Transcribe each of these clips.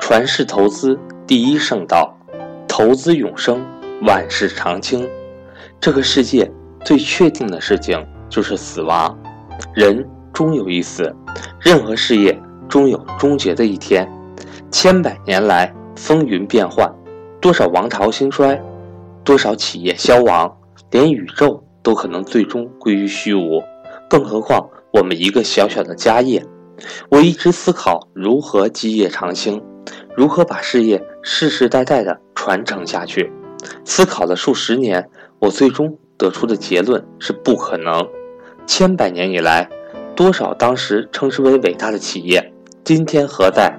传世投资第一圣道，投资永生，万事长青。这个世界最确定的事情就是死亡，人终有一死，任何事业终有终结的一天。千百年来风云变幻，多少王朝兴衰，多少企业消亡，连宇宙都可能最终归于虚无，更何况我们一个小小的家业。我一直思考如何基业长青。如何把事业世世代代的传承下去？思考了数十年，我最终得出的结论是不可能。千百年以来，多少当时称之为伟大的企业，今天何在？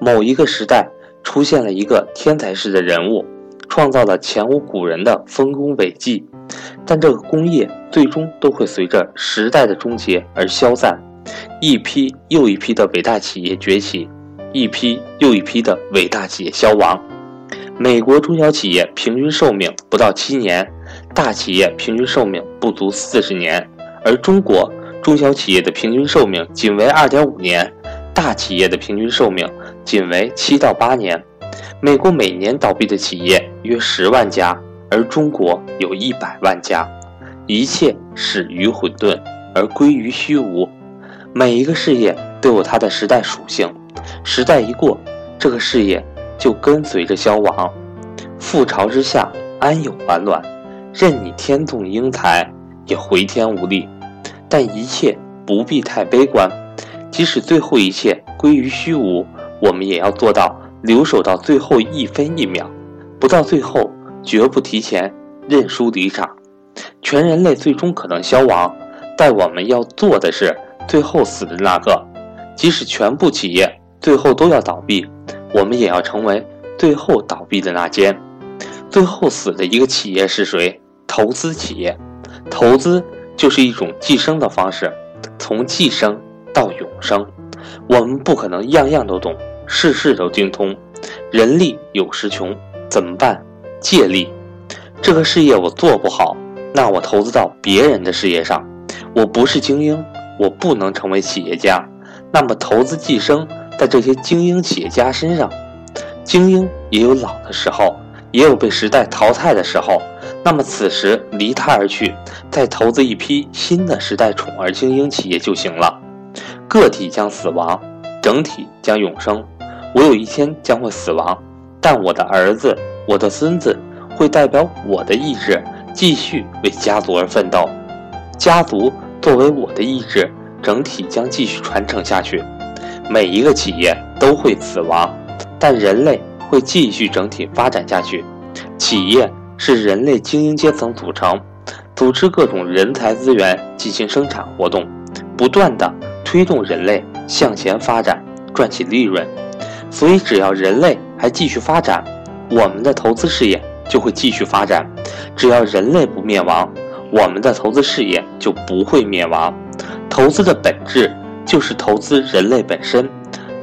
某一个时代出现了一个天才式的人物，创造了前无古人的丰功伟绩，但这个工业最终都会随着时代的终结而消散，一批又一批的伟大企业崛起。一批又一批的伟大企业消亡，美国中小企业平均寿命不到七年，大企业平均寿命不足四十年，而中国中小企业的平均寿命仅为二点五年，大企业的平均寿命仅为七到八年。美国每年倒闭的企业约十万家，而中国有一百万家。一切始于混沌，而归于虚无。每一个事业都有它的时代属性。时代一过，这个事业就跟随着消亡。覆巢之下，安有完卵？任你天纵英才，也回天无力。但一切不必太悲观，即使最后一切归于虚无，我们也要做到留守到最后一分一秒，不到最后绝不提前认输离场。全人类最终可能消亡，但我们要做的是最后死的那个。即使全部企业。最后都要倒闭，我们也要成为最后倒闭的那间。最后死的一个企业是谁？投资企业。投资就是一种寄生的方式，从寄生到永生。我们不可能样样都懂，事事都精通。人力有时穷，怎么办？借力。这个事业我做不好，那我投资到别人的事业上。我不是精英，我不能成为企业家，那么投资寄生。在这些精英企业家身上，精英也有老的时候，也有被时代淘汰的时候。那么此时离他而去，再投资一批新的时代宠儿精英企业就行了。个体将死亡，整体将永生。我有一天将会死亡，但我的儿子、我的孙子会代表我的意志，继续为家族而奋斗。家族作为我的意志，整体将继续传承下去。每一个企业都会死亡，但人类会继续整体发展下去。企业是人类精英阶层组成，组织各种人才资源进行生产活动，不断的推动人类向前发展，赚取利润。所以，只要人类还继续发展，我们的投资事业就会继续发展。只要人类不灭亡，我们的投资事业就不会灭亡。投资的本质。就是投资人类本身，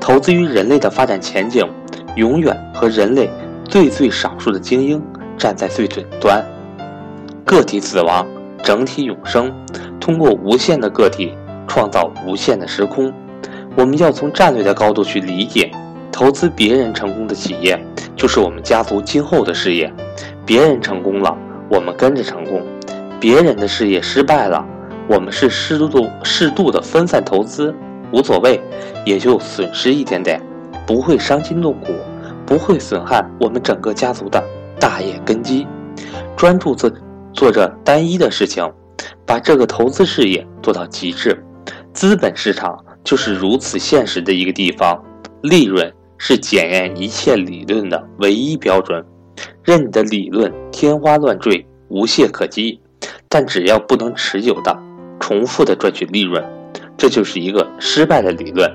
投资于人类的发展前景，永远和人类最最少数的精英站在最顶端。个体死亡，整体永生。通过无限的个体创造无限的时空。我们要从战略的高度去理解，投资别人成功的企业，就是我们家族今后的事业。别人成功了，我们跟着成功；别人的事业失败了。我们是适度适度的分散投资，无所谓，也就损失一点点，不会伤筋动骨，不会损害我们整个家族的大业根基。专注做做着单一的事情，把这个投资事业做到极致。资本市场就是如此现实的一个地方，利润是检验一切理论的唯一标准。任你的理论天花乱坠，无懈可击，但只要不能持久的。重复的赚取利润，这就是一个失败的理论。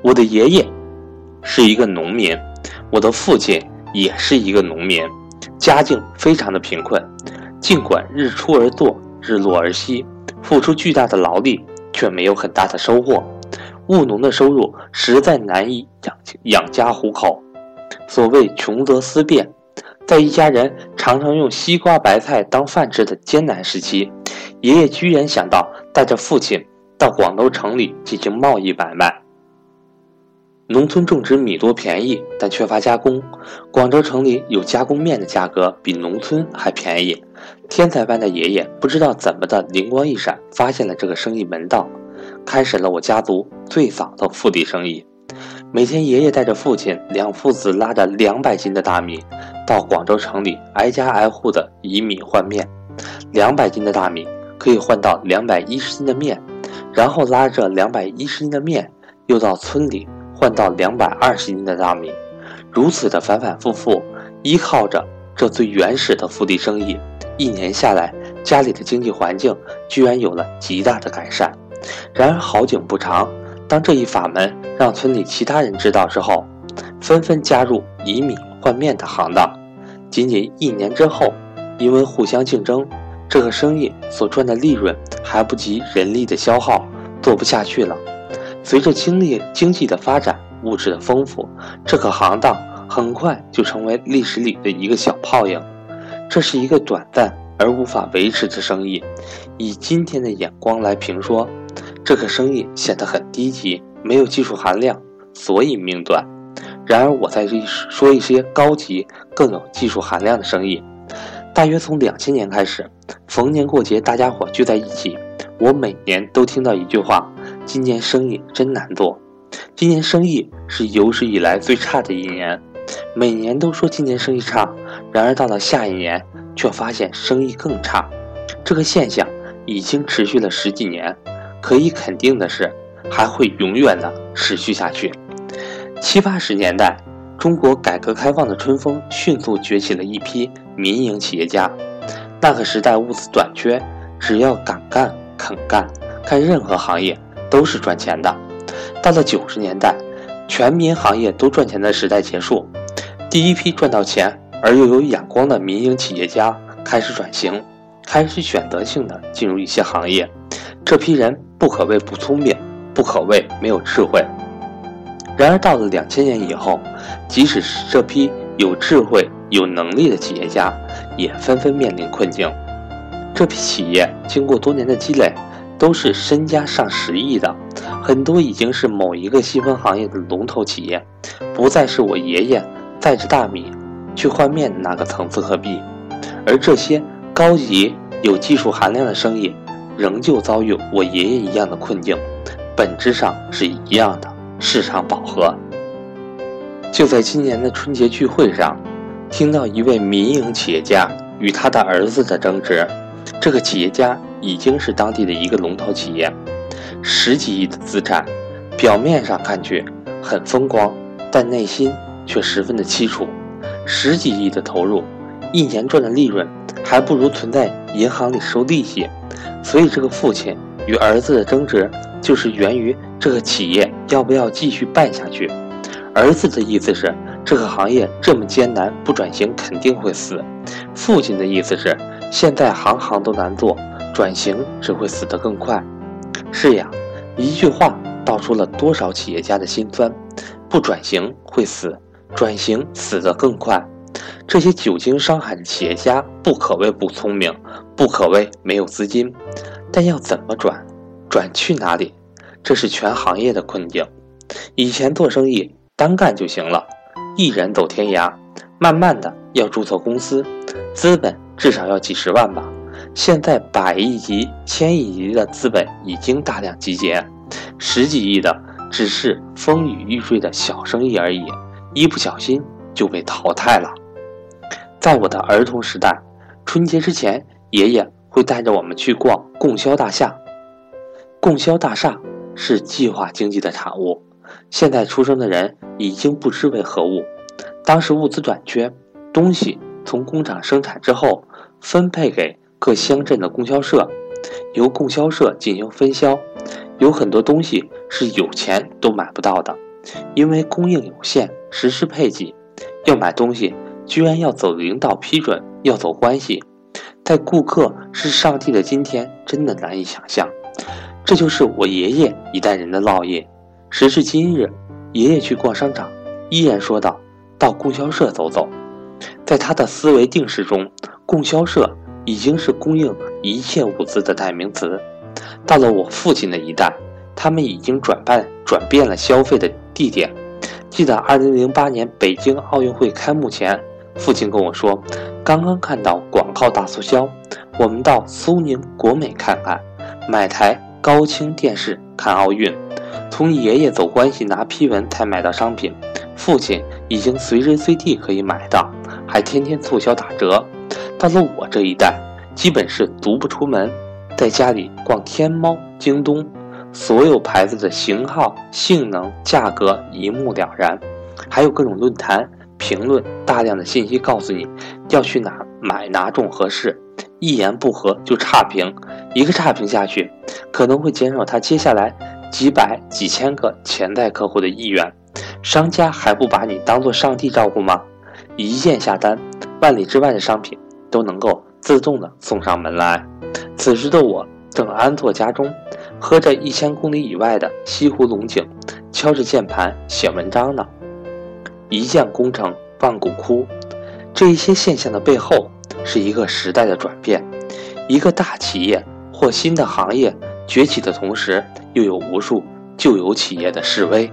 我的爷爷是一个农民，我的父亲也是一个农民，家境非常的贫困。尽管日出而作，日落而息，付出巨大的劳力，却没有很大的收获。务农的收入实在难以养养家糊口。所谓穷则思变，在一家人常常用西瓜白菜当饭吃的艰难时期。爷爷居然想到带着父亲到广州城里进行贸易买卖。农村种植米多便宜，但缺乏加工。广州城里有加工面的价格比农村还便宜。天才般的爷爷不知道怎么的灵光一闪，发现了这个生意门道，开始了我家族最早的复地生意。每天，爷爷带着父亲两父子拉着两百斤的大米，到广州城里挨家挨户的以米换面。两百斤的大米可以换到两百一十斤的面，然后拉着两百一十斤的面，又到村里换到两百二十斤的大米。如此的反反复复，依靠着这最原始的复地生意，一年下来，家里的经济环境居然有了极大的改善。然而好景不长。当这一法门让村里其他人知道之后，纷纷加入以米换面的行当。仅仅一年之后，因为互相竞争，这个生意所赚的利润还不及人力的消耗，做不下去了。随着经历经济的发展，物质的丰富，这个行当很快就成为历史里的一个小泡影。这是一个短暂而无法维持的生意。以今天的眼光来评说。这个生意显得很低级，没有技术含量，所以命短。然而，我在这说一些高级、更有技术含量的生意。大约从两千年开始，逢年过节，大家伙聚在一起，我每年都听到一句话：“今年生意真难做。”今年生意是有史以来最差的一年。每年都说今年生意差，然而到了下一年，却发现生意更差。这个现象已经持续了十几年。可以肯定的是，还会永远的持续下去。七八十年代，中国改革开放的春风迅速崛起了一批民营企业家。那个时代物资短缺，只要敢干肯干，干任何行业都是赚钱的。到了九十年代，全民行业都赚钱的时代结束，第一批赚到钱而又有眼光的民营企业家开始转型，开始选择性的进入一些行业。这批人不可谓不聪明，不可谓没有智慧。然而到了两千年以后，即使是这批有智慧、有能力的企业家，也纷纷面临困境。这批企业经过多年的积累，都是身家上十亿的，很多已经是某一个细分行业的龙头企业，不再是我爷爷带着大米去换面的那个层次和比。而这些高级、有技术含量的生意。仍旧遭遇我爷爷一样的困境，本质上是一样的，市场饱和。就在今年的春节聚会上，听到一位民营企业家与他的儿子的争执。这个企业家已经是当地的一个龙头企业，十几亿的资产，表面上看去很风光，但内心却十分的凄楚。十几亿的投入，一年赚的利润还不如存在银行里收利息。所以，这个父亲与儿子的争执，就是源于这个企业要不要继续办下去。儿子的意思是，这个行业这么艰难，不转型肯定会死；父亲的意思是，现在行行都难做，转型只会死得更快。是呀，一句话道出了多少企业家的心酸：不转型会死，转型死得更快。这些久经商海的企业家不可谓不聪明，不可谓没有资金，但要怎么转，转去哪里，这是全行业的困境。以前做生意单干就行了，一人走天涯。慢慢的要注册公司，资本至少要几十万吧。现在百亿级、千亿级的资本已经大量集结，十几亿的只是风雨欲坠的小生意而已，一不小心就被淘汰了。在我的儿童时代，春节之前，爷爷会带着我们去逛供销大厦。供销大厦是计划经济的产物，现在出生的人已经不知为何物。当时物资短缺，东西从工厂生产之后，分配给各乡镇的供销社，由供销社进行分销。有很多东西是有钱都买不到的，因为供应有限，实施配给，要买东西。居然要走领导批准，要走关系，在顾客是上帝的今天，真的难以想象。这就是我爷爷一代人的烙印。时至今日，爷爷去逛商场，依然说道：“到供销社走走。”在他的思维定式中，供销社已经是供应一切物资的代名词。到了我父亲的一代，他们已经转办转变了消费的地点，记得2008年北京奥运会开幕前，父亲跟我说，刚刚看到广告大促销，我们到苏宁、国美看看，买台高清电视看奥运。从爷爷走关系拿批文才买到商品，父亲已经随时随地可以买到，还天天促销打折。到了我这一代，基本是足不出门，在家里逛天猫、京东，所有牌子的型号、性能、价格一目了然，还有各种论坛评论，大量的信息告诉你要去哪买哪种合适，一言不合就差评，一个差评下去，可能会减少他接下来。几百几千个潜在客户的意愿，商家还不把你当做上帝照顾吗？一键下单，万里之外的商品都能够自动的送上门来。此时的我正安坐家中，喝着一千公里以外的西湖龙井，敲着键盘写文章呢。一将功成万骨枯，这一些现象的背后是一个时代的转变，一个大企业或新的行业。崛起的同时，又有无数旧有企业的示威。